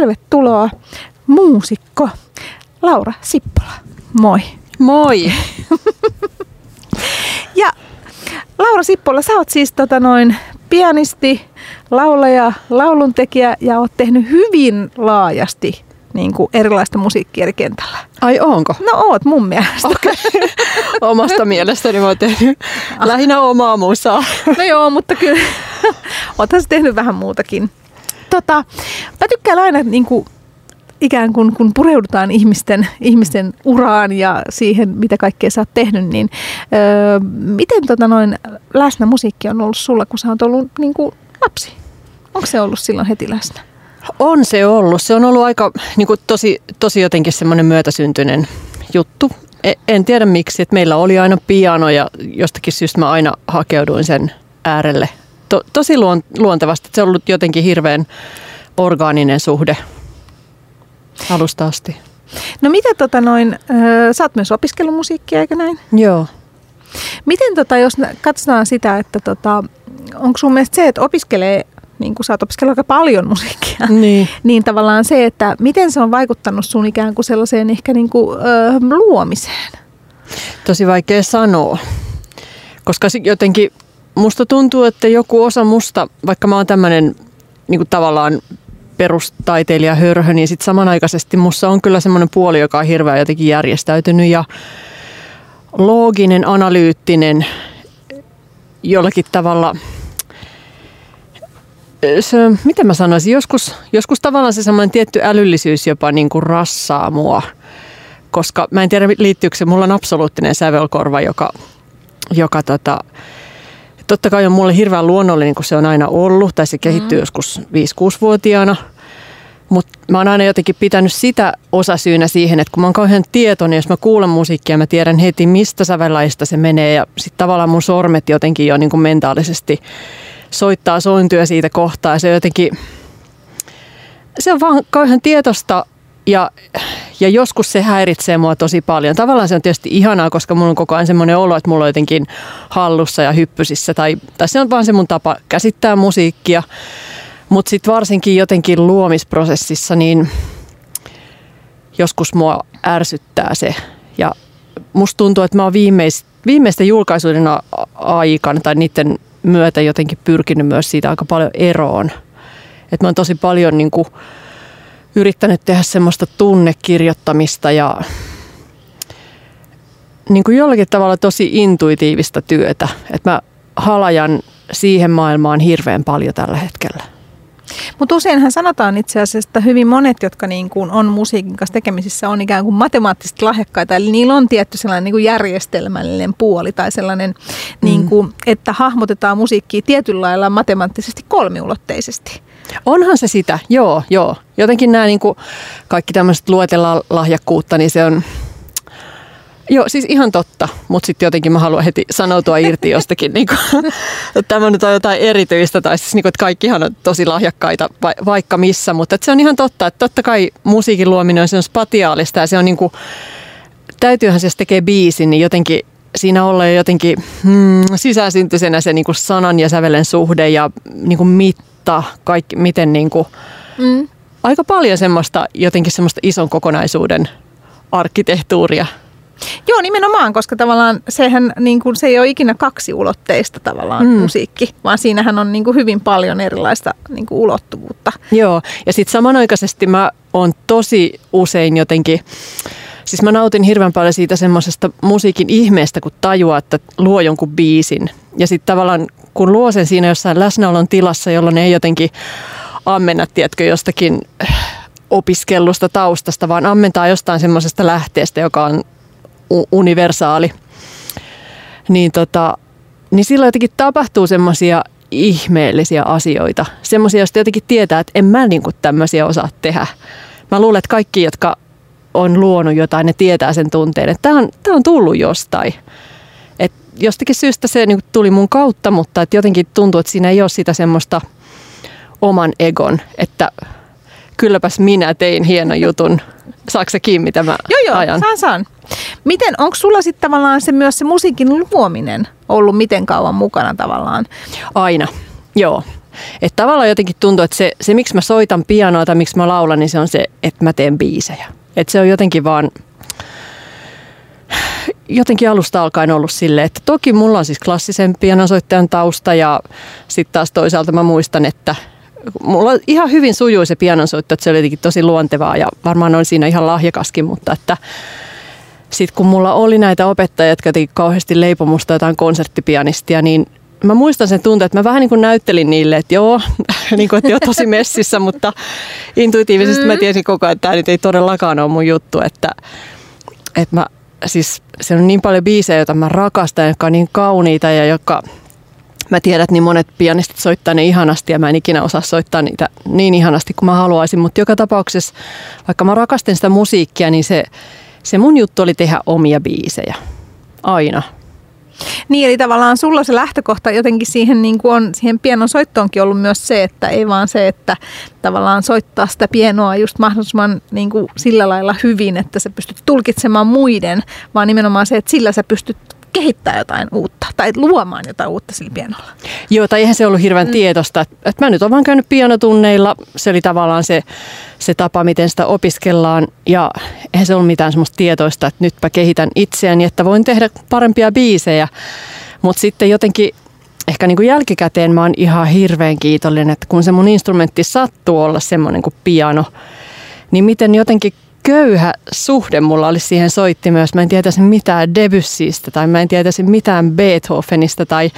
tervetuloa muusikko Laura Sippola. Moi. Moi. ja Laura Sippola, sä oot siis tota noin pianisti, laulaja, lauluntekijä ja oot tehnyt hyvin laajasti niin kuin erilaista musiikkia eri kentällä. Ai onko? No oot mun mielestä. Okay. Omasta mielestäni mä oon tehnyt lähinnä omaa musaa. No joo, mutta kyllä oothan tehnyt vähän muutakin. Tota, mä tykkään aina niin kuin, ikään kuin kun pureudutaan ihmisten, ihmisten uraan ja siihen, mitä kaikkea sä oot tehnyt, niin öö, miten tota noin läsnä musiikki on ollut sulla, kun sä oot ollut niin kuin lapsi? Onko se ollut silloin heti läsnä? On se ollut. Se on ollut aika niin kuin tosi, tosi jotenkin semmoinen myötäsyntyinen juttu. E, en tiedä miksi, että meillä oli aina piano ja jostakin syystä mä aina hakeuduin sen äärelle. To, tosi luontevasti. Se on ollut jotenkin hirveän orgaaninen suhde alusta asti. No mitä tota noin, sä oot myös opiskellut musiikkia, eikö näin? Joo. Miten tota, jos katsotaan sitä, että tota, onko sun mielestä se, että opiskelee niin kuin sä oot opiskellut aika paljon musiikkia, niin. niin tavallaan se, että miten se on vaikuttanut sun ikään kuin sellaiseen ehkä niin kuin, ö, luomiseen? Tosi vaikea sanoa, koska jotenkin musta tuntuu, että joku osa musta, vaikka mä oon tämmöinen niin tavallaan perustaiteilija hörhö, niin sitten samanaikaisesti mussa on kyllä semmoinen puoli, joka on hirveän jotenkin järjestäytynyt ja looginen, analyyttinen, jollakin tavalla – se, miten mä sanoisin, joskus, joskus tavallaan se semmoinen tietty älyllisyys jopa niin kuin rassaa mua. Koska mä en tiedä liittyykö se, mulla on absoluuttinen sävelkorva, joka, joka tota, totta kai on mulle hirveän luonnollinen, kun se on aina ollut, tai se kehittyy mm. joskus 5-6-vuotiaana. Mutta mä oon aina jotenkin pitänyt sitä osasyynä siihen, että kun mä oon kauhean tietoinen, jos mä kuulen musiikkia, mä tiedän heti, mistä sävellaista se menee. Ja sitten tavallaan mun sormet jotenkin jo niin kuin mentaalisesti soittaa sointuja siitä kohtaa. Se jotenkin, se on vaan kauhean tietosta ja, ja joskus se häiritsee mua tosi paljon. Tavallaan se on tietysti ihanaa, koska mulla on koko ajan semmoinen olo, että mulla on jotenkin hallussa ja hyppysissä. Tai, tai se on vaan se mun tapa käsittää musiikkia. Mutta sitten varsinkin jotenkin luomisprosessissa, niin joskus mua ärsyttää se. Ja musta tuntuu, että mä oon viimeis, viimeisten julkaisuiden aikana tai niiden myötä jotenkin pyrkinyt myös siitä aika paljon eroon. Että mä oon tosi paljon niin kuin yrittänyt tehdä semmoista tunnekirjoittamista ja niin kuin jollakin tavalla tosi intuitiivista työtä. Että mä halajan siihen maailmaan hirveän paljon tällä hetkellä. Mutta useinhan sanotaan itse asiassa, että hyvin monet, jotka niin kuin on musiikin kanssa tekemisissä, on ikään kuin matemaattisesti lahjakkaita. Eli niillä on tietty sellainen niin kuin järjestelmällinen puoli tai sellainen, mm. niin kuin, että hahmotetaan musiikkia tietyllä lailla matemaattisesti kolmiulotteisesti. Onhan se sitä, joo, joo. Jotenkin nämä niin kuin kaikki tämmöiset luetellaan lahjakkuutta, niin se on Joo, siis ihan totta, mutta sitten jotenkin mä haluan heti sanoutua irti jostakin, niin kuin, että tämä nyt on jotain erityistä, tai siis niin kuin, että kaikkihan on tosi lahjakkaita vaikka missä, mutta että se on ihan totta, että totta kai musiikin luominen on, se on spatiaalista ja se on niin kuin, täytyyhän se, jos tekee biisin, niin jotenkin siinä olla jo jotenkin hmm, sisäsyntysenä se niin kuin sanan ja sävelen suhde ja niin kuin mitta, kaikki, miten niin kuin, mm. aika paljon semmoista, jotenkin semmoista ison kokonaisuuden arkkitehtuuria Joo, nimenomaan, koska tavallaan sehän niin kuin, se ei ole ikinä kaksiulotteista tavallaan mm. musiikki, vaan siinähän on niin kuin, hyvin paljon erilaista niin kuin, ulottuvuutta. Joo, ja sitten samanaikaisesti mä oon tosi usein jotenkin, siis mä nautin hirveän paljon siitä semmoisesta musiikin ihmeestä, kun tajuaa, että luo jonkun biisin. Ja sitten tavallaan kun luo sen siinä jossain läsnäolon tilassa, jolloin ei jotenkin ammenna, tiedätkö, jostakin opiskellusta taustasta, vaan ammentaa jostain semmoisesta lähteestä, joka on universaali, niin, tota, niin silloin jotenkin tapahtuu semmoisia ihmeellisiä asioita. Semmoisia, joista jotenkin tietää, että en mä niin kuin tämmöisiä osaa tehdä. Mä luulen, että kaikki, jotka on luonut jotain, ne tietää sen tunteen, että tämä on, on tullut jostain. Et jostakin syystä se niin tuli mun kautta, mutta et jotenkin tuntuu, että siinä ei ole sitä semmoista oman egon, että kylläpäs minä tein hienon jutun. Saatko se kiinni, mitä mä joo, joo, ajan? saan, saan. Miten, onko sulla sitten tavallaan se myös se musiikin luominen ollut miten kauan mukana tavallaan? Aina, joo. Että tavallaan jotenkin tuntuu, että se, se miksi mä soitan pianoa tai miksi mä laulan, niin se on se, että mä teen biisejä. Että se on jotenkin vaan jotenkin alusta alkaen ollut silleen, että toki mulla on siis klassisen pianosoittajan tausta ja sitten taas toisaalta mä muistan, että mulla ihan hyvin sujui se pianonsoitto, että se oli jotenkin tosi luontevaa ja varmaan on siinä ihan lahjakaskin, mutta että sitten kun mulla oli näitä opettajia, jotka teki kauheasti leipomusta jotain konserttipianistia, niin mä muistan sen tunteen, että mä vähän niin kuin näyttelin niille, että joo, niin kuin, että joo tosi messissä, mutta intuitiivisesti mä mm. tiesin koko ajan, että tämä nyt ei todellakaan ole mun juttu, että, että mä siis se on niin paljon biisejä, joita mä rakastan, jotka on niin kauniita ja jotka mä tiedän, että niin monet pianistit soittaa ne ihanasti ja mä en ikinä osaa soittaa niitä niin ihanasti kuin mä haluaisin, mutta joka tapauksessa, vaikka mä rakastin sitä musiikkia, niin se, se mun juttu oli tehdä omia biisejä. Aina. Niin, eli tavallaan sulla se lähtökohta jotenkin siihen, niin kuin on, siihen pianon soittoonkin ollut myös se, että ei vaan se, että tavallaan soittaa sitä pienoa just mahdollisimman niin kuin sillä lailla hyvin, että sä pystyt tulkitsemaan muiden, vaan nimenomaan se, että sillä sä pystyt kehittää jotain uutta tai luomaan jotain uutta sillä pianolla. Joo, tai eihän se ollut hirveän mm. tietoista. Että mä nyt olen vaan käynyt pianotunneilla. Se oli tavallaan se, se tapa, miten sitä opiskellaan. Ja eihän se ollut mitään semmoista tietoista, että nytpä kehitän itseäni, että voin tehdä parempia biisejä. Mutta sitten jotenkin ehkä niin kuin jälkikäteen mä oon ihan hirveän kiitollinen, että kun se mun instrumentti sattuu olla semmoinen kuin piano, niin miten jotenkin köyhä suhde mulla oli siihen soittimeen, jos mä en tietäisi mitään Debussystä tai mä en tietäisi mitään Beethovenista tai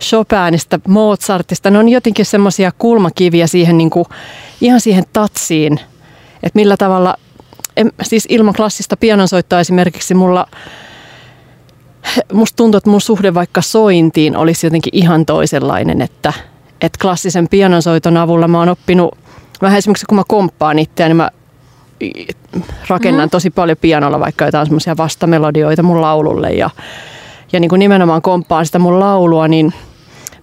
Chopinista, Mozartista. Ne on jotenkin semmoisia kulmakiviä siihen niin kuin, ihan siihen tatsiin, että millä tavalla, en, siis ilman klassista pianonsoittoa esimerkiksi mulla musta tuntuu, että mun suhde vaikka sointiin olisi jotenkin ihan toisenlainen, että, että klassisen pianonsoiton avulla mä oon oppinut, vähän esimerkiksi kun mä komppaan itseäni, niin mä rakennan mm. tosi paljon pianolla vaikka jotain semmoisia vastamelodioita mun laululle ja, ja niin kuin nimenomaan komppaan sitä mun laulua, niin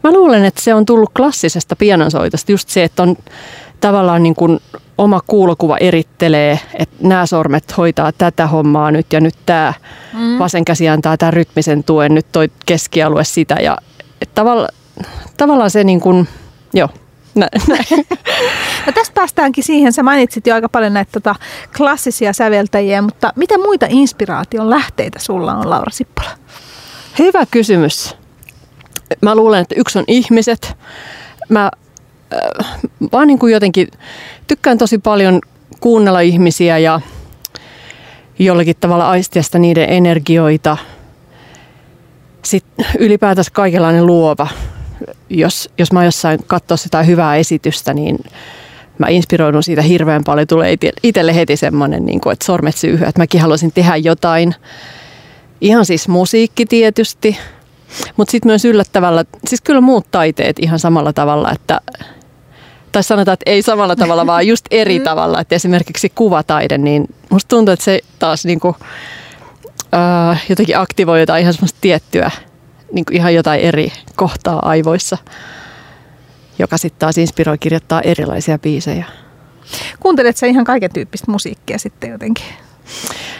mä luulen, että se on tullut klassisesta pianonsoitosta. Just se, että on tavallaan niin kuin oma kuulokuva erittelee, että nämä sormet hoitaa tätä hommaa nyt ja nyt tämä mm. vasen käsi antaa tämän rytmisen tuen, nyt toi keskialue sitä ja tavalla, tavallaan se niin kuin, joo, näin. No tästä päästäänkin siihen, sä mainitsit jo aika paljon näitä tota, klassisia säveltäjiä, mutta mitä muita inspiraation lähteitä sulla on, Laura Sippola? Hyvä kysymys. Mä luulen, että yksi on ihmiset. Mä äh, vaan niin kuin jotenkin tykkään tosi paljon kuunnella ihmisiä ja jollakin tavalla aistiasta niiden energioita. Sitten ylipäätänsä kaikenlainen luova jos, jos mä jossain katsoa sitä hyvää esitystä, niin mä inspiroidun siitä hirveän paljon. Tulee itselle heti semmoinen, niin kuin, että sormet syyhy, että mäkin haluaisin tehdä jotain. Ihan siis musiikki tietysti, mutta sitten myös yllättävällä, siis kyllä muut taiteet ihan samalla tavalla, että tai sanotaan, että ei samalla tavalla, vaan just eri mm. tavalla. Että esimerkiksi kuvataide, niin musta tuntuu, että se taas niin kuin, äh, jotenkin aktivoi jotain ihan semmoista tiettyä niin kuin ihan jotain eri kohtaa aivoissa, joka sitten taas inspiroi kirjoittaa erilaisia biisejä. Kuuntelet sä ihan kaiken tyyppistä musiikkia sitten jotenkin?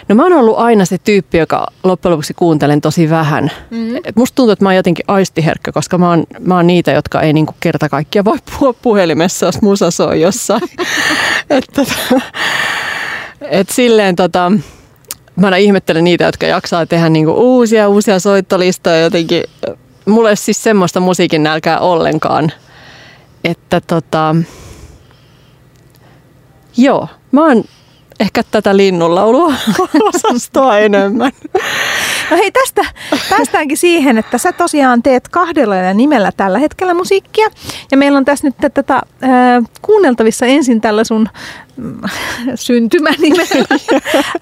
No mä oon ollut aina se tyyppi, joka loppujen lopuksi kuuntelen tosi vähän. Mm-hmm. Et musta tuntuu, että mä oon jotenkin aistiherkkä, koska mä oon, mä oon niitä, jotka ei niinku kerta kaikkia voi puhua puhelimessa, jos musa soi jossain. että, tota, et silleen tota, mä aina ihmettelen niitä, jotka jaksaa tehdä niinku uusia uusia soittolistoja jotenkin. Mulla ei siis semmoista musiikin nälkää ollenkaan. Että tota, joo, mä oon ehkä tätä linnunlaulua osastoa enemmän. No hei, tästä päästäänkin siihen, että sä tosiaan teet kahdella nimellä tällä hetkellä musiikkia. Ja meillä on tässä nyt tätä äh, kuunneltavissa ensin tällä sun mm, syntymänimellä.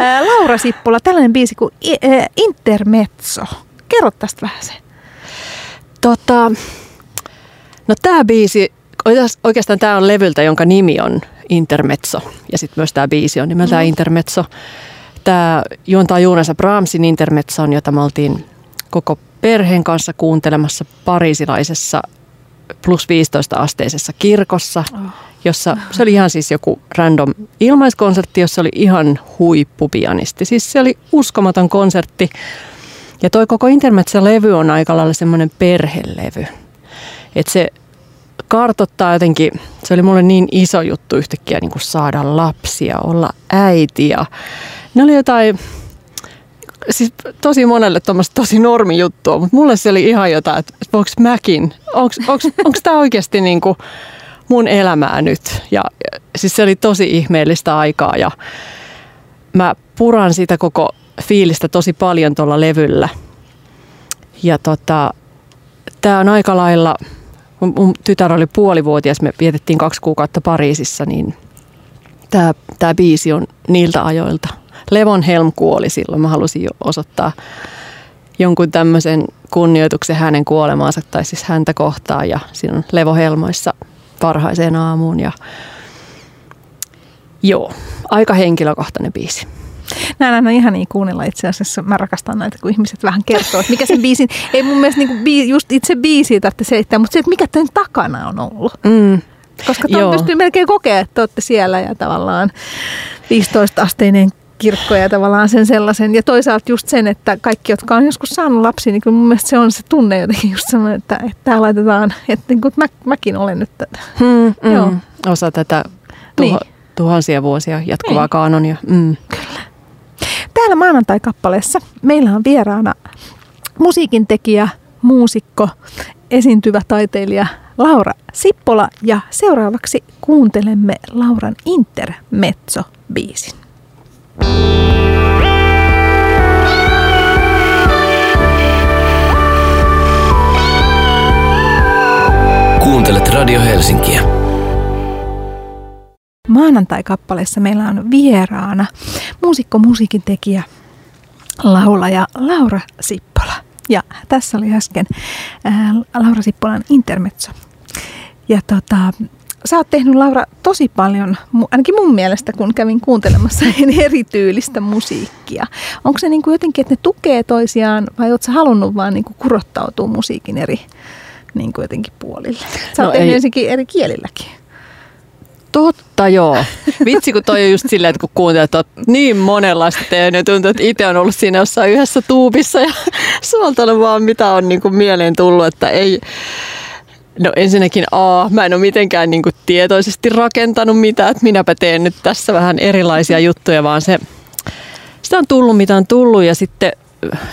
äh, Laura Sippola, tällainen biisi kuin äh, Intermezzo. Kerro tästä vähän se. Tota, no tämä biisi, oikeastaan tämä on levyltä, jonka nimi on Intermezzo. Ja sitten myös tämä biisi on nimeltään mm. Intermezzo. Tämä juontaa juurensa Brahmsin Intermezzoon, jota me oltiin koko perheen kanssa kuuntelemassa parisilaisessa plus 15 asteisessa kirkossa, oh. jossa se oli ihan siis joku random ilmaiskonsertti, jossa oli ihan huippupianisti. Siis se oli uskomaton konsertti. Ja toi koko Intermezzo-levy on aika lailla semmoinen perhelevy. Että se kartottaa jotenkin, se oli mulle niin iso juttu yhtäkkiä niin kuin saada lapsia, olla äiti ja ne oli jotain, siis tosi monelle tuommoista tosi normi juttua, mutta mulle se oli ihan jotain, että voiko mäkin, onko tämä oikeasti niin kuin mun elämää nyt. Ja siis se oli tosi ihmeellistä aikaa ja mä puran sitä koko fiilistä tosi paljon tuolla levyllä. Ja tota, tää on aika lailla, mun, mun tytär oli puolivuotias, me vietettiin kaksi kuukautta Pariisissa, niin tämä biisi on niiltä ajoilta. Levon Helm kuoli silloin, mä halusin jo osoittaa jonkun tämmöisen kunnioituksen hänen kuolemaansa tai siis häntä kohtaan ja siinä on Levo Helmoissa parhaiseen aamuun ja joo, aika henkilökohtainen biisi. Näin on ihan niin kuunnella itse asiassa. Mä rakastan näitä, kun ihmiset vähän kertoo, että mikä sen biisin, ei mun mielestä niin kuin, just itse biisi tarvitse selittää, mutta se, että mikä tämän takana on ollut. Mm. Koska tuon pystyy melkein kokea, että olette siellä ja tavallaan 15-asteinen kirkko ja tavallaan sen sellaisen. Ja toisaalta just sen, että kaikki, jotka on joskus saanut lapsia, niin kyllä mun mielestä se on se tunne jotenkin just sellainen, että, että tämä laitetaan, että niin kuin mä, mäkin olen nyt tätä. Hmm, mm, Joo. Osa tätä tuho, niin. tuhansia vuosia jatkuvaa niin. kaanonia. Mm. Kyllä. Täällä maanantai-kappaleessa meillä on vieraana musiikin tekijä, muusikko, esiintyvä taiteilija Laura Sippola ja seuraavaksi kuuntelemme Lauran Intermezzo-biisin. Kuuntelet Radio Helsinkiä. Maanantai-kappaleessa meillä on vieraana muusikko, musiikin tekijä, laulaja Laura Sippola. Ja tässä oli äsken ää, Laura Sippolan intermezzo. Ja tota, sä oot tehnyt Laura tosi paljon, ainakin mun mielestä kun kävin kuuntelemassa niin erityylistä musiikkia. Onko se niin kuin jotenkin, että ne tukee toisiaan vai oot sä halunnut vaan niin kuin kurottautua musiikin eri niin kuin jotenkin puolille? Sä oot no tehnyt ensinnäkin eri kielilläkin. Totta joo. Vitsi kun toi on just silleen, että kun kuuntelet, että niin monenlaista tehnyt. Tuntuu, että itse on ollut siinä jossain yhdessä tuubissa ja suoltanut vaan mitä on niin kuin mieleen tullut, että ei, No ensinnäkin A, mä en ole mitenkään niin kuin tietoisesti rakentanut mitään, että minäpä teen nyt tässä vähän erilaisia juttuja, vaan se, sitä on tullut mitä on tullut ja sitten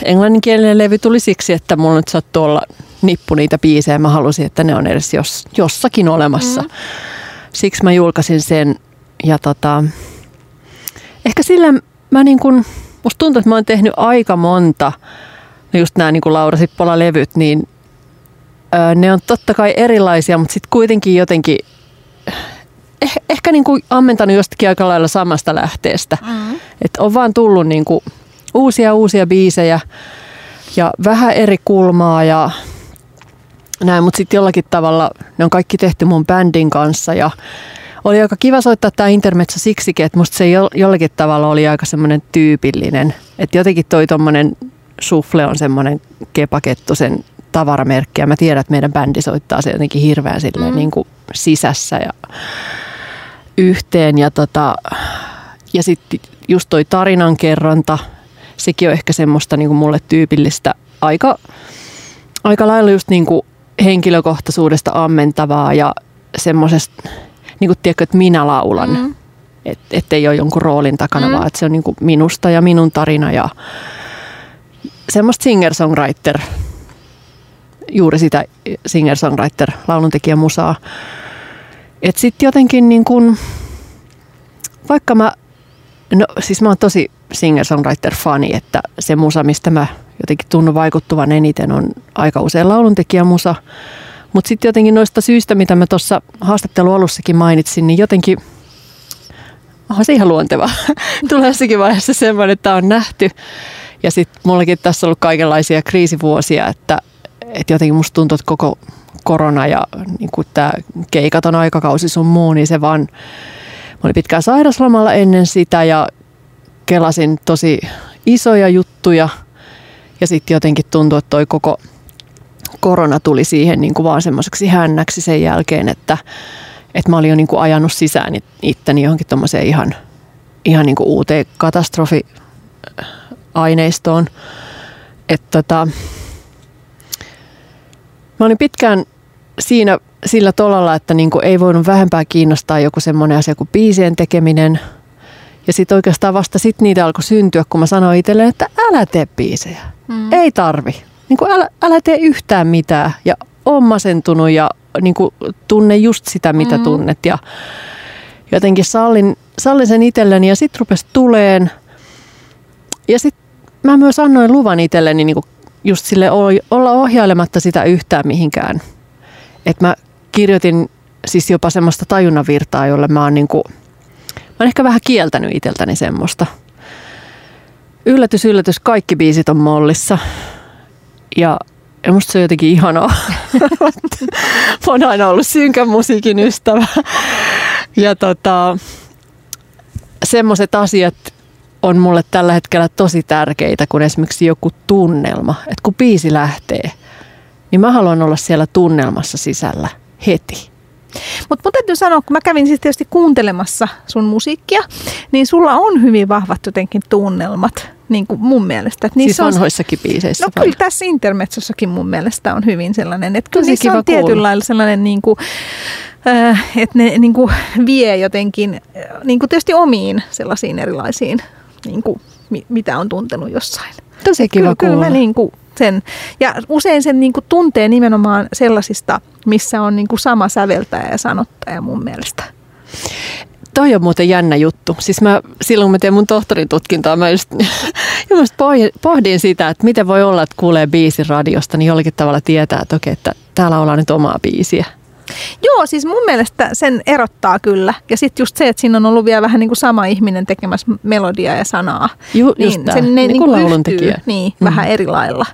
englanninkielinen levy tuli siksi, että mulla nyt sattuu olla nippu niitä biisejä. Mä halusin, että ne on edes jos, jossakin olemassa. Mm. Siksi mä julkaisin sen ja tota, ehkä sillä mä niin kuin, musta tuntuu, että mä oon tehnyt aika monta, just nämä niin kuin Laura Sippola-levyt, niin ne on totta kai erilaisia, mutta sitten kuitenkin jotenkin eh, ehkä niin kuin ammentanut jostakin aika lailla samasta lähteestä. Mm. Että on vaan tullut niin kuin uusia uusia biisejä ja vähän eri kulmaa ja näin, mutta sitten jollakin tavalla ne on kaikki tehty mun bändin kanssa ja oli aika kiva soittaa tämä Intermezzo siksikin, että musta se jollakin tavalla oli aika semmoinen tyypillinen. Että jotenkin toi tommonen sufle on semmoinen kepakettusen tavaramerkki ja mä tiedän, että meidän bändi soittaa se jotenkin hirveän silleen mm. niin kuin sisässä ja yhteen ja tota, ja sitten just toi tarinankerronta, sekin on ehkä semmoista niin kuin mulle tyypillistä aika, aika lailla just niin kuin henkilökohtaisuudesta ammentavaa ja semmoisesta, niin kuin tiedätkö, että minä laulan. Mm. Että et ole jonkun roolin takana, mm. vaan että se on niin kuin minusta ja minun tarina ja semmoista singer-songwriter juuri sitä singer-songwriter, lauluntekijä musaa. Että sitten jotenkin niin kun, vaikka mä, no siis mä oon tosi singer-songwriter-fani, että se musa, mistä mä jotenkin tunnun vaikuttuvan eniten on aika usein lauluntekijä musa. Mutta sitten jotenkin noista syistä, mitä mä tuossa haastattelun alussakin mainitsin, niin jotenkin onhan se ihan luontevaa. Tulee jossakin vaiheessa semmoinen, että on nähty. Ja sitten mullakin tässä on ollut kaikenlaisia kriisivuosia, että että jotenkin musta tuntuu, että koko korona ja niin tämä keikaton aikakausi sun muu, niin se vaan, mä olin pitkään sairaslomalla ennen sitä ja kelasin tosi isoja juttuja ja sitten jotenkin tuntui, että toi koko korona tuli siihen niin kuin vaan semmoiseksi hännäksi sen jälkeen, että, että mä olin jo niin kuin ajanut sisään itteni johonkin tuommoiseen ihan, ihan niin kuin uuteen katastrofi-aineistoon. Että tota, Mä olin pitkään siinä sillä tolalla, että niinku ei voinut vähempää kiinnostaa joku semmoinen asia kuin biisien tekeminen. Ja sitten oikeastaan vasta sitten niitä alkoi syntyä, kun mä sanoin itselleen, että älä tee biisejä. Mm. Ei tarvi. Niinku älä, älä tee yhtään mitään. Ja on masentunut ja niinku tunne just sitä, mitä mm. tunnet. Ja jotenkin sallin, sallin sen itselleni ja sitten rupesi tuleen. Ja sitten mä myös annoin luvan itselleni niinku just sille olla ohjailematta sitä yhtään mihinkään. Että mä kirjoitin siis jopa semmoista tajunnavirtaa, jolle mä oon niinku, mä oon ehkä vähän kieltänyt itseltäni semmoista. Yllätys, yllätys, kaikki biisit on mollissa. Ja, ja musta se on jotenkin ihanaa. mä oon aina ollut synkän musiikin ystävä. Ja tota, semmoiset asiat, on mulle tällä hetkellä tosi tärkeitä kuin esimerkiksi joku tunnelma. Että kun biisi lähtee, niin mä haluan olla siellä tunnelmassa sisällä heti. Mutta mun täytyy sanoa, kun mä kävin siis tietysti kuuntelemassa sun musiikkia, niin sulla on hyvin vahvat jotenkin tunnelmat, niin kuin mun mielestä. Että siis vanhoissakin biiseissä No vai? kyllä tässä Intermetsossakin mun mielestä on hyvin sellainen, että kyllä niissä on tietyllä lailla sellainen niin kuin, äh, että ne niin kuin vie jotenkin äh, niin kuin tietysti omiin sellaisiin erilaisiin niin kuin, mitä on tuntenut jossain. Tosi kiva kyllä, kyllä mä niin kuin sen, ja usein sen niin kuin tuntee nimenomaan sellaisista, missä on niin kuin sama säveltäjä ja sanottaja mun mielestä. Toi on muuten jännä juttu. Siis mä, silloin kun mä teen mun tohtorin tutkintoa, mä just, just pohdin sitä, että miten voi olla, että kuulee biisin radiosta, niin jollakin tavalla tietää, että okei, että täällä ollaan nyt omaa biisiä. Joo, siis mun mielestä sen erottaa kyllä. Ja sitten just se, että siinä on ollut vielä vähän niin kuin sama ihminen tekemässä melodiaa ja sanaa. Ju, niin just sen, ne niin kuin yhtyy, niin, mm. vähän eri lailla.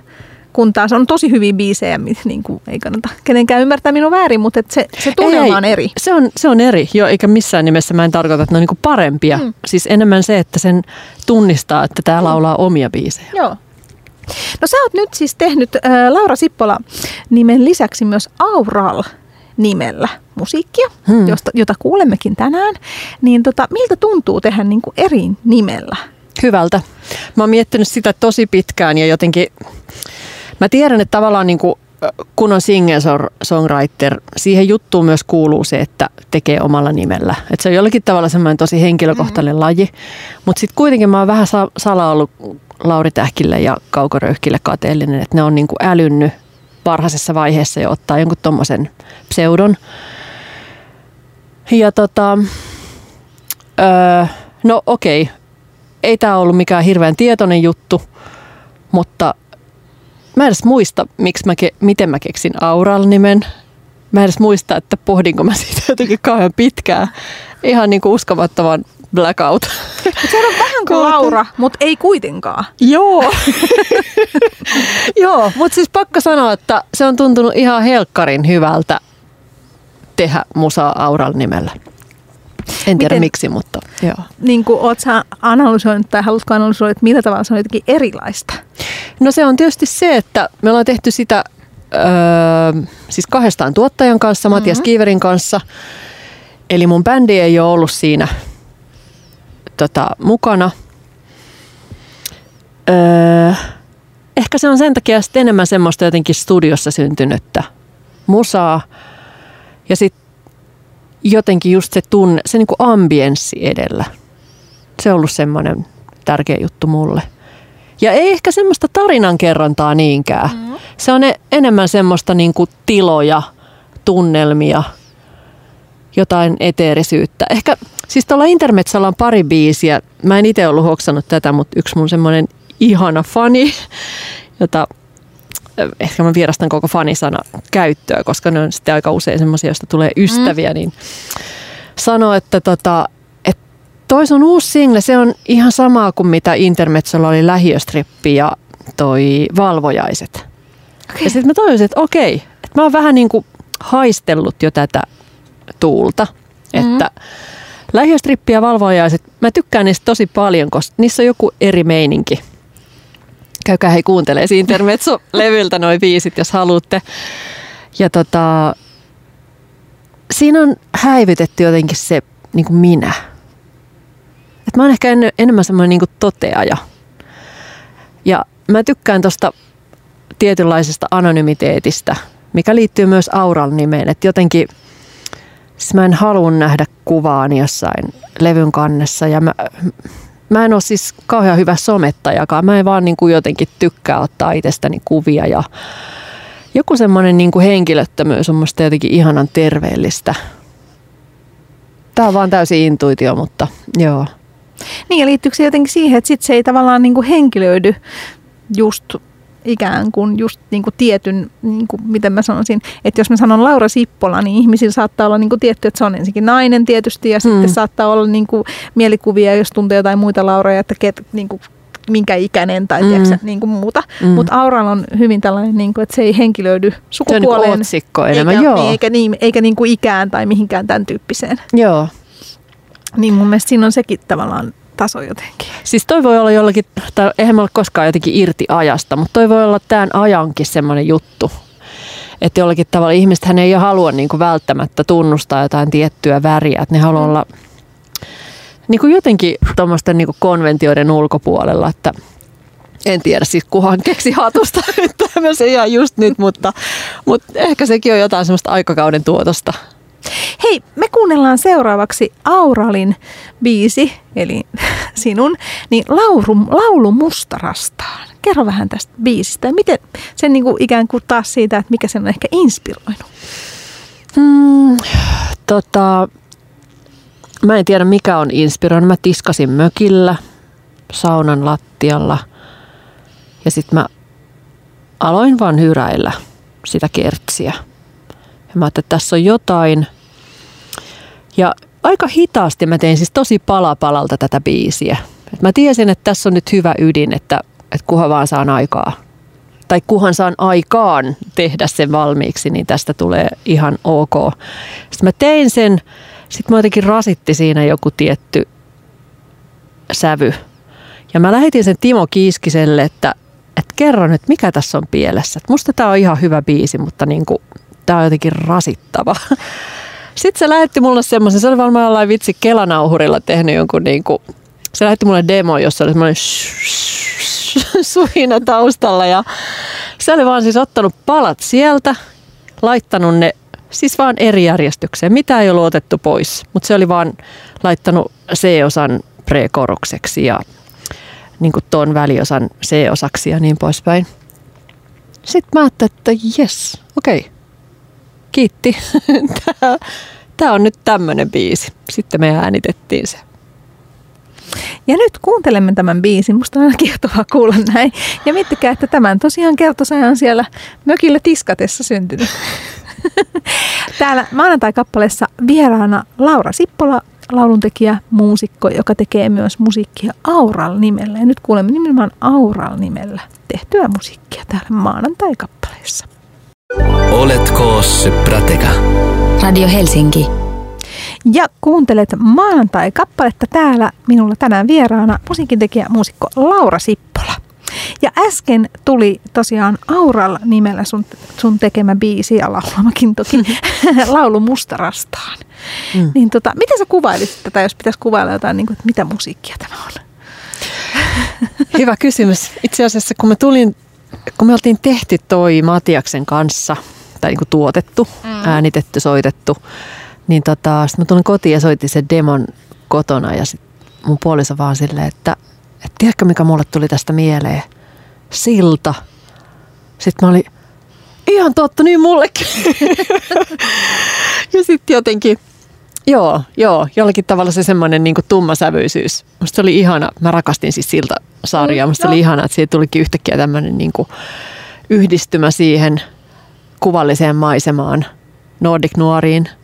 Kun taas on tosi hyviä biisejä, niin kuin, ei kannata kenenkään ymmärtää minun väärin, mutta et se, se tunnelma on eri. Se on, se on eri, jo, eikä missään nimessä mä en tarkoita, että ne on niin kuin parempia. Mm. Siis enemmän se, että sen tunnistaa, että tämä laulaa omia biisejä. Joo. No sä oot nyt siis tehnyt äh, Laura Sippola nimen lisäksi myös Aural nimellä musiikkia, hmm. josta, jota kuulemmekin tänään, niin tota, miltä tuntuu tehdä niin kuin eri nimellä? Hyvältä. Mä oon miettinyt sitä tosi pitkään ja jotenkin mä tiedän, että tavallaan niin kuin, kun on singer-songwriter, siihen juttuun myös kuuluu se, että tekee omalla nimellä. Et se on jollakin tavalla semmoinen tosi henkilökohtainen mm. laji. Mutta sitten kuitenkin mä oon vähän sala ollut Lauri Tähkille ja Kauko Röyhkille kateellinen, että ne on niin kuin älynnyt varhaisessa vaiheessa jo ottaa jonkun tommosen pseudon. Ja tota, öö, no okei, ei tämä ollut mikään hirveän tietoinen juttu, mutta mä en edes muista, miksi mä ke- miten mä keksin Aural-nimen. Mä en edes muista, että pohdinko mä siitä jotenkin kauhean pitkään. Ihan niin kuin uskomattoman blackout. Se on vähän kuin Laura, mutta ei kuitenkaan. Joo. Joo, mutta siis pakko sanoa, että se on tuntunut ihan helkkarin hyvältä tehdä musaa Aural nimellä. En tiedä Miten, miksi, mutta joo. Niin kuin oot sä analysoinut tai haluatko analysoida, että millä tavalla se on jotenkin erilaista? No se on tietysti se, että me ollaan tehty sitä öö, siis kahdestaan tuottajan kanssa, Matias mm-hmm. Kiiverin kanssa. Eli mun bändi ei ole ollut siinä tota, mukana. Öö, ehkä se on sen takia sitten enemmän semmoista jotenkin studiossa syntynyttä musaa. Ja sitten jotenkin just se tunne, se niinku ambienssi edellä. Se on ollut semmoinen tärkeä juttu mulle. Ja ei ehkä semmoista tarinankerrontaa niinkään. Mm. Se on e- enemmän semmoista niinku tiloja, tunnelmia, jotain eteerisyyttä. Ehkä siis tuolla Intermetsalla on pari biisiä. Mä en itse ollut hoksannut tätä, mutta yksi mun semmoinen ihana fani, jota ehkä mä vierastan koko fanisana käyttöä, koska ne on sitten aika usein semmoisia, joista tulee ystäviä, mm. niin sanoo, että tota, et toi sun uusi single, se on ihan samaa kuin mitä Intermetsolla oli lähiöstrippi ja toi Valvojaiset. Okay. Ja sitten mä toivoisin, että okei, että mä oon vähän niin kuin haistellut jo tätä tuulta, mm-hmm. että lähiöstrippi ja Valvojaiset, mä tykkään niistä tosi paljon, koska niissä on joku eri meininki – käykää hei kuuntelee Intermezzo-levyltä noin viisit, jos haluatte. Ja tota, siinä on häivytetty jotenkin se niin kuin minä. Et mä oon ehkä en, enemmän semmoinen niin toteaja. Ja mä tykkään tosta tietynlaisesta anonymiteetistä, mikä liittyy myös Auran nimeen. Että jotenkin siis mä en halua nähdä kuvaani jossain levyn kannessa ja mä, mä en ole siis kauhean hyvä somettajakaan. Mä en vaan niin kuin jotenkin tykkää ottaa itsestäni kuvia ja joku semmoinen niin kuin henkilöttömyys on musta jotenkin ihanan terveellistä. Tämä on vaan täysin intuitio, mutta joo. Niin ja liittyykö se jotenkin siihen, että sit se ei tavallaan niin kuin henkilöidy just ikään kuin just niin kuin tietyn, niin kuin, miten mä sanoisin, että jos mä sanon Laura Sippola, niin ihmisillä saattaa olla niin kuin tietty, että se on ensinnäkin nainen tietysti ja mm. sitten saattaa olla niin kuin mielikuvia, jos tuntee jotain muita Lauroja, että ket, niin kuin, minkä ikäinen tai mm. tiedätkö, niin kuin muuta. Mm. Mutta Auran on hyvin tällainen, niin kuin, että se ei henkilöidy sukupuoleen. Se on niin otsikko enemmän, eikä, joo. Niin, eikä, niin, eikä niin kuin ikään tai mihinkään tämän tyyppiseen. Joo. Niin mun mielestä siinä on sekin tavallaan taso jotenkin. Siis toi voi olla jollakin, tai eihän me ole koskaan jotenkin irti ajasta, mutta toi voi olla tämän ajankin semmoinen juttu. Että jollakin tavalla ihmiset hän ei halua niin kuin välttämättä tunnustaa jotain tiettyä väriä, että ne haluaa olla niin kuin jotenkin tuommoisten niin konventioiden ulkopuolella, että en tiedä siis kuhan keksi hatusta tämmöisen ihan just nyt, mutta, mutta ehkä sekin on jotain semmoista aikakauden tuotosta. Hei, me kuunnellaan seuraavaksi Auralin biisi, eli sinun, niin laulu, laulu mustarastaan. Kerro vähän tästä biisistä ja miten sen niin kuin ikään kuin taas siitä, että mikä sen on ehkä inspiroinut. Hmm, tota, mä en tiedä mikä on inspiroinut. Mä tiskasin mökillä saunan lattialla ja sitten mä aloin vaan hyräillä sitä kertsiä. Ja mä ajattelin, että tässä on jotain. Ja aika hitaasti mä tein siis tosi pala palalta tätä biisiä. Et mä tiesin, että tässä on nyt hyvä ydin, että, että kuhan vaan saan aikaa. Tai kuhan saan aikaan tehdä sen valmiiksi, niin tästä tulee ihan ok. Sitten mä tein sen, sitten mä jotenkin rasitti siinä joku tietty sävy. Ja mä lähetin sen Timo Kiiskiselle, että, että kerro nyt, mikä tässä on pielessä. Et musta tämä on ihan hyvä biisi, mutta niin kuin, tämä on jotenkin rasittava. Sitten se lähetti mulle semmoisen, se oli varmaan jollain vitsi kelanauhurilla tehnyt jonkun niin kuin, se lähetti mulle demo, jossa oli semmoinen suhina taustalla ja se oli vaan siis ottanut palat sieltä, laittanut ne siis vaan eri järjestykseen. Mitä ei ollut otettu pois, mutta se oli vaan laittanut C-osan prekorukseksi ja niin kuin ton väliosan C-osaksi ja niin poispäin. Sitten mä ajattelin, että jes, okei, okay. Kiitti. Tämä on nyt tämmöinen biisi. Sitten me äänitettiin se. Ja nyt kuuntelemme tämän biisin. Musta on aina kiehtovaa kuulla näin. Ja miettikää, että tämän tosiaan kertosaja on siellä mökillä tiskatessa syntynyt. Täällä maanantai-kappaleessa vieraana Laura Sippola, lauluntekijä, muusikko, joka tekee myös musiikkia Aural nimellä. Ja nyt kuulemme nimenomaan Aural nimellä tehtyä musiikkia täällä maanantai-kappaleessa. Oletko se prateka? Radio Helsinki. Ja kuuntelet maanantai-kappaletta täällä minulla tänään vieraana musiikintekijä, muusikko Laura Sippola. Ja äsken tuli tosiaan Aural nimellä sun, sun tekemä biisi ja laulamakin toki, laulu Mustarastaan. Mm. Niin tota, miten sä kuvailisit tätä, jos pitäisi kuvailla jotain, niin kuin, että mitä musiikkia tämä on? Hyvä kysymys. Itse asiassa kun me tulin, kun me oltiin tehty toi Matiaksen kanssa, tai niin kuin tuotettu, mm. äänitetty, soitettu, niin tota, sitten mä tulin kotiin ja soitin sen demon kotona ja sit mun puoliso vaan silleen, että et tiedätkö mikä mulle tuli tästä mieleen? Silta. Sitten mä olin, ihan totta, niin mullekin. ja sitten jotenkin, joo, joo, jollakin tavalla se semmoinen niin tummasävyisyys. Musta se oli ihana, mä rakastin siis siltä sarjaa, musta mm, oli ihana, että siitä tulikin yhtäkkiä tämmöinen niin yhdistymä siihen kuvalliseen maisemaan, Nordic Nuoriin –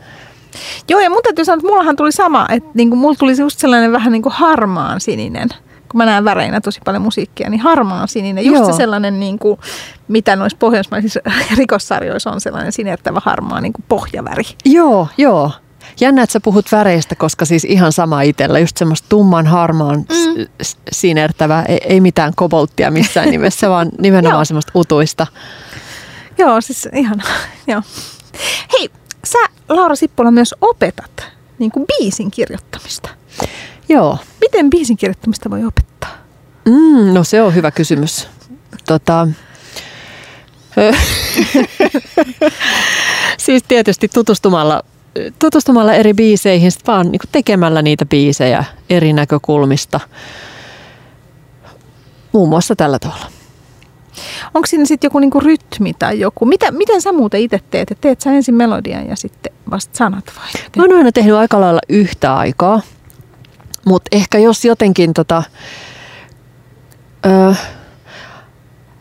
Joo, ja mun täytyy sanoa, että mullahan tuli sama, että niin kuin, mulla tuli just sellainen vähän niin kuin harmaan sininen kun mä näen väreinä tosi paljon musiikkia, niin harmaan sininen. Just Joo. se sellainen, niin kuin, mitä noissa pohjoismaisissa rikossarjoissa on sellainen sinertävä harmaa niin kuin pohjaväri. Joo, joo. Jännä, että sä puhut väreistä, koska siis ihan sama itsellä. Just semmoista tumman harmaan mm. sinertävä, ei, ei mitään kobolttia missään nimessä, vaan nimenomaan semmoista utuista. Joo, siis ihan, joo. Hei, sä Laura Sippola myös opetat niin kuin biisin kirjoittamista. Joo. Miten biisin kirjoittamista voi opettaa? Mm, no se on hyvä kysymys. Tota, siis tietysti tutustumalla, tutustumalla eri biiseihin, sit vaan niin tekemällä niitä biisejä eri näkökulmista. Muun muassa tällä tavalla. Onko siinä sitten joku niinku rytmi tai joku? Mitä, miten sä muuten itse teet? Et teet sä ensin melodian ja sitten vasta sanat vai? Mä oon aina tehnyt aika lailla yhtä aikaa, mutta ehkä jos jotenkin tota, ö,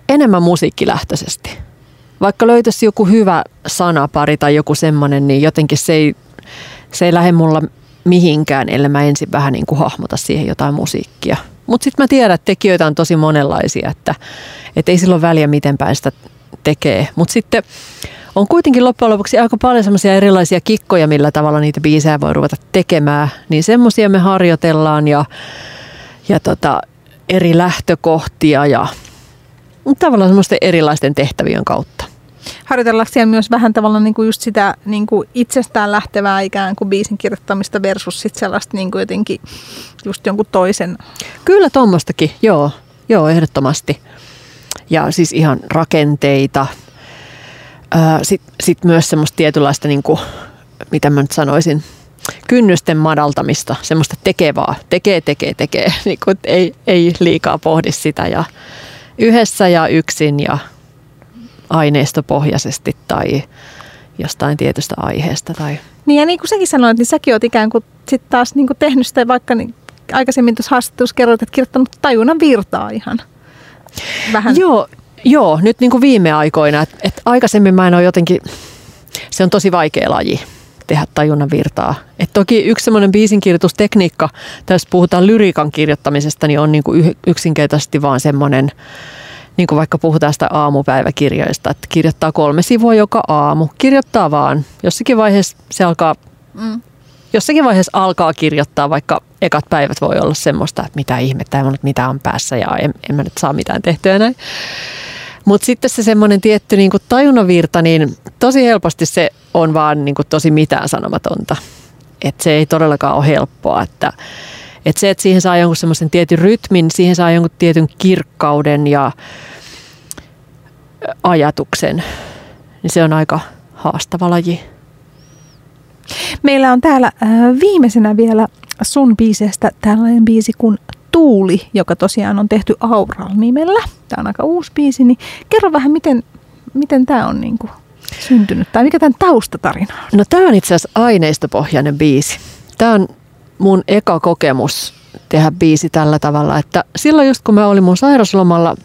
enemmän musiikkilähtöisesti. Vaikka löytäisi joku hyvä sanapari tai joku semmoinen, niin jotenkin se ei, se ei lähde mulla mihinkään, ellei mä ensin vähän niin kuin hahmota siihen jotain musiikkia. Mutta sitten mä tiedän, että tekijöitä on tosi monenlaisia, että, että ei silloin väliä, miten päin sitä tekee. Mutta sitten on kuitenkin loppujen lopuksi aika paljon semmoisia erilaisia kikkoja, millä tavalla niitä biisejä voi ruveta tekemään. Niin semmoisia me harjoitellaan ja, ja tota, eri lähtökohtia ja tavallaan semmoisten erilaisten tehtävien kautta. Harjoitellaanko myös vähän tavallaan niin kuin just sitä niin kuin itsestään lähtevää ikään kuin biisin kirjoittamista versus sit sellaista niin kuin jotenkin just jonkun toisen? Kyllä tuommoistakin, joo, joo ehdottomasti. Ja siis ihan rakenteita. Sitten sit myös semmoista tietynlaista, niin kuin, mitä mä nyt sanoisin, kynnysten madaltamista, semmoista tekevää, tekee, tekee, tekee, niin kuin, ei, ei liikaa pohdi sitä ja yhdessä ja yksin ja aineistopohjaisesti tai jostain tietystä aiheesta. Tai... Niin ja niin kuin säkin sanoit, niin säkin oot ikään kuin sit taas niin kuin tehnyt sitä vaikka niin aikaisemmin tuossa haastattelussa kerroit, että kirjoittanut tajunnan virtaa ihan vähän. Joo, joo nyt niin kuin viime aikoina. Et, et aikaisemmin mä en ole jotenkin, se on tosi vaikea laji tehdä tajunnan virtaa. Et toki yksi semmoinen biisinkirjoitustekniikka, tässä puhutaan lyriikan kirjoittamisesta, niin on niin kuin yksinkertaisesti vaan semmoinen, niin kuin vaikka puhutaan sitä aamupäiväkirjoista, että kirjoittaa kolme sivua joka aamu. Kirjoittaa vaan. Jossakin vaiheessa se alkaa, mm. jossakin vaiheessa alkaa kirjoittaa, vaikka ekat päivät voi olla semmoista, että mitä ihmettä, ei mitä on päässä ja en, en mä nyt saa mitään tehtyä näin. Mutta sitten se semmoinen tietty niin kuin tajunnavirta, niin tosi helposti se on vaan niin kuin tosi mitään sanomatonta. Että se ei todellakaan ole helppoa, että että se, että siihen saa jonkun semmoisen tietyn rytmin, siihen saa jonkun tietyn kirkkauden ja ajatuksen, niin se on aika haastava laji. Meillä on täällä viimeisenä vielä sun biisestä tällainen biisi kuin Tuuli, joka tosiaan on tehty Aural-nimellä. Tämä on aika uusi biisi, niin kerro vähän, miten, miten tämä on niin kuin syntynyt, tai mikä tämän taustatarina on? No tämä on itse asiassa aineistopohjainen biisi. Tämä on mun eka kokemus tehdä biisi tällä tavalla, että silloin just kun mä olin mun sairaslomalla,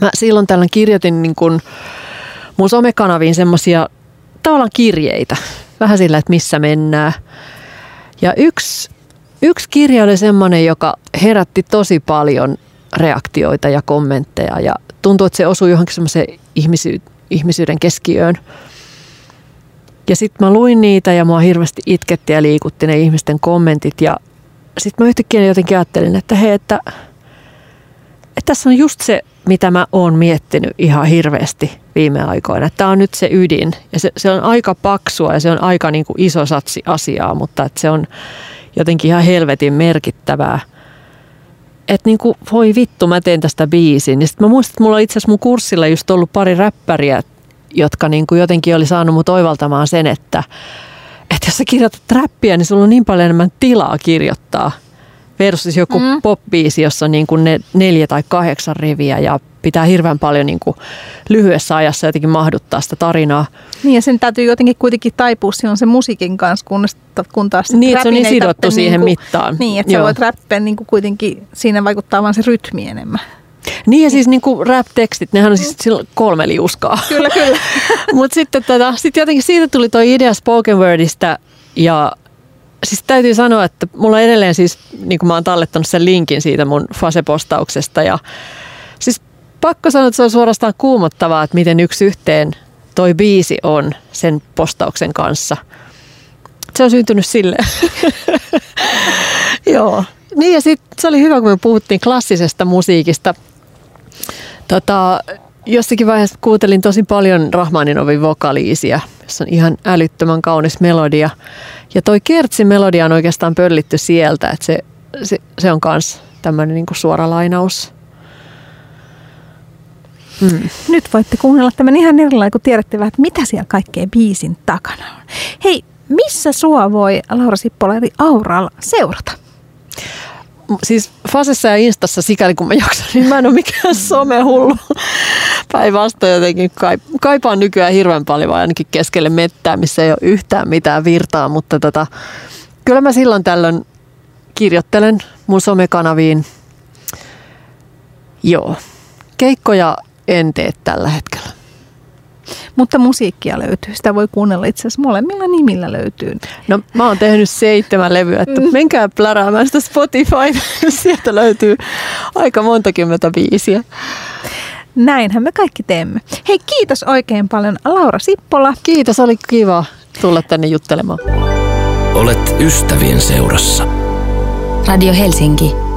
mä silloin tällöin kirjoitin niin kun mun somekanaviin semmosia tavallaan kirjeitä, vähän sillä, että missä mennään. Ja yksi, yksi kirja oli semmoinen, joka herätti tosi paljon reaktioita ja kommentteja ja tuntuu, että se osui johonkin semmoiseen ihmisyyden keskiöön. Ja sitten mä luin niitä ja mua hirveästi itketti ja liikutti ne ihmisten kommentit. Ja sitten mä yhtäkkiä jotenkin ajattelin, että hei, että, että tässä on just se, mitä mä oon miettinyt ihan hirveästi viime aikoina. Tämä on nyt se ydin ja se, se on aika paksua ja se on aika niin kuin iso satsi asiaa, mutta että se on jotenkin ihan helvetin merkittävää. Että niin kuin, voi vittu, mä teen tästä biisin. Ja sitten mä muistan, että mulla on itse asiassa mun kurssilla just ollut pari räppäriä, jotka niin kuin jotenkin oli saanut mut oivaltamaan sen, että, että jos sä kirjoitat räppiä, niin sulla on niin paljon enemmän tilaa kirjoittaa versus joku mm. pop-biisi, jossa on niin kuin ne neljä tai kahdeksan riviä ja pitää hirveän paljon niin kuin lyhyessä ajassa jotenkin mahduttaa sitä tarinaa. Niin ja sen täytyy jotenkin kuitenkin taipua silloin se musiikin kanssa, kun, kun taas Niin, se on niin sidottu siihen niin kuin, mittaan. Niin, että Joo. sä voit räppiä niin kuin kuitenkin, siinä vaikuttaa vaan se rytmi enemmän. Niin ja siis niinku rap-tekstit, nehän on siis kolme liuskaa. Kyllä, kyllä. Mutta sitten tota, sit jotenkin siitä tuli tuo idea spoken wordista ja siis täytyy sanoa, että mulla edelleen siis, niin kuin mä oon tallettanut sen linkin siitä mun Fase-postauksesta ja siis pakko sanoa, että se on suorastaan kuumottavaa, että miten yksi yhteen toi biisi on sen postauksen kanssa. Se on syntynyt sille. Joo. Niin ja sitten se oli hyvä, kun me puhuttiin klassisesta musiikista. Tota, jossakin vaiheessa kuuntelin tosi paljon Rahmaninovin vokaliisia, jossa on ihan älyttömän kaunis melodia. Ja toi Kertsin melodia on oikeastaan pöllitty sieltä, että se, se, se on myös tämmöinen niin suora lainaus. Mm. Nyt voitte kuunnella tämän ihan erilainen, kun tiedätte vähän, että mitä siellä kaikkea biisin takana on. Hei, missä sua voi Laura Sippola eli Aural seurata? Siis Fasessa ja Instassa sikäli kun mä jaksan, niin mä en ole mikään somehullu. Päinvastoin jotenkin kaipaan nykyään hirveän paljon vai ainakin keskelle mettää, missä ei ole yhtään mitään virtaa, mutta tota, kyllä mä silloin tällöin kirjoittelen mun somekanaviin. Joo, keikkoja en tee tällä hetkellä. Mutta musiikkia löytyy. Sitä voi kuunnella itse asiassa molemmilla nimillä löytyy. No mä oon tehnyt seitsemän levyä, että mm. menkää pläräämään sitä Spotify. Sieltä löytyy aika monta kymmentä biisiä. Näinhän me kaikki teemme. Hei, kiitos oikein paljon Laura Sippola. Kiitos, oli kiva tulla tänne juttelemaan. Olet ystävien seurassa. Radio Helsinki.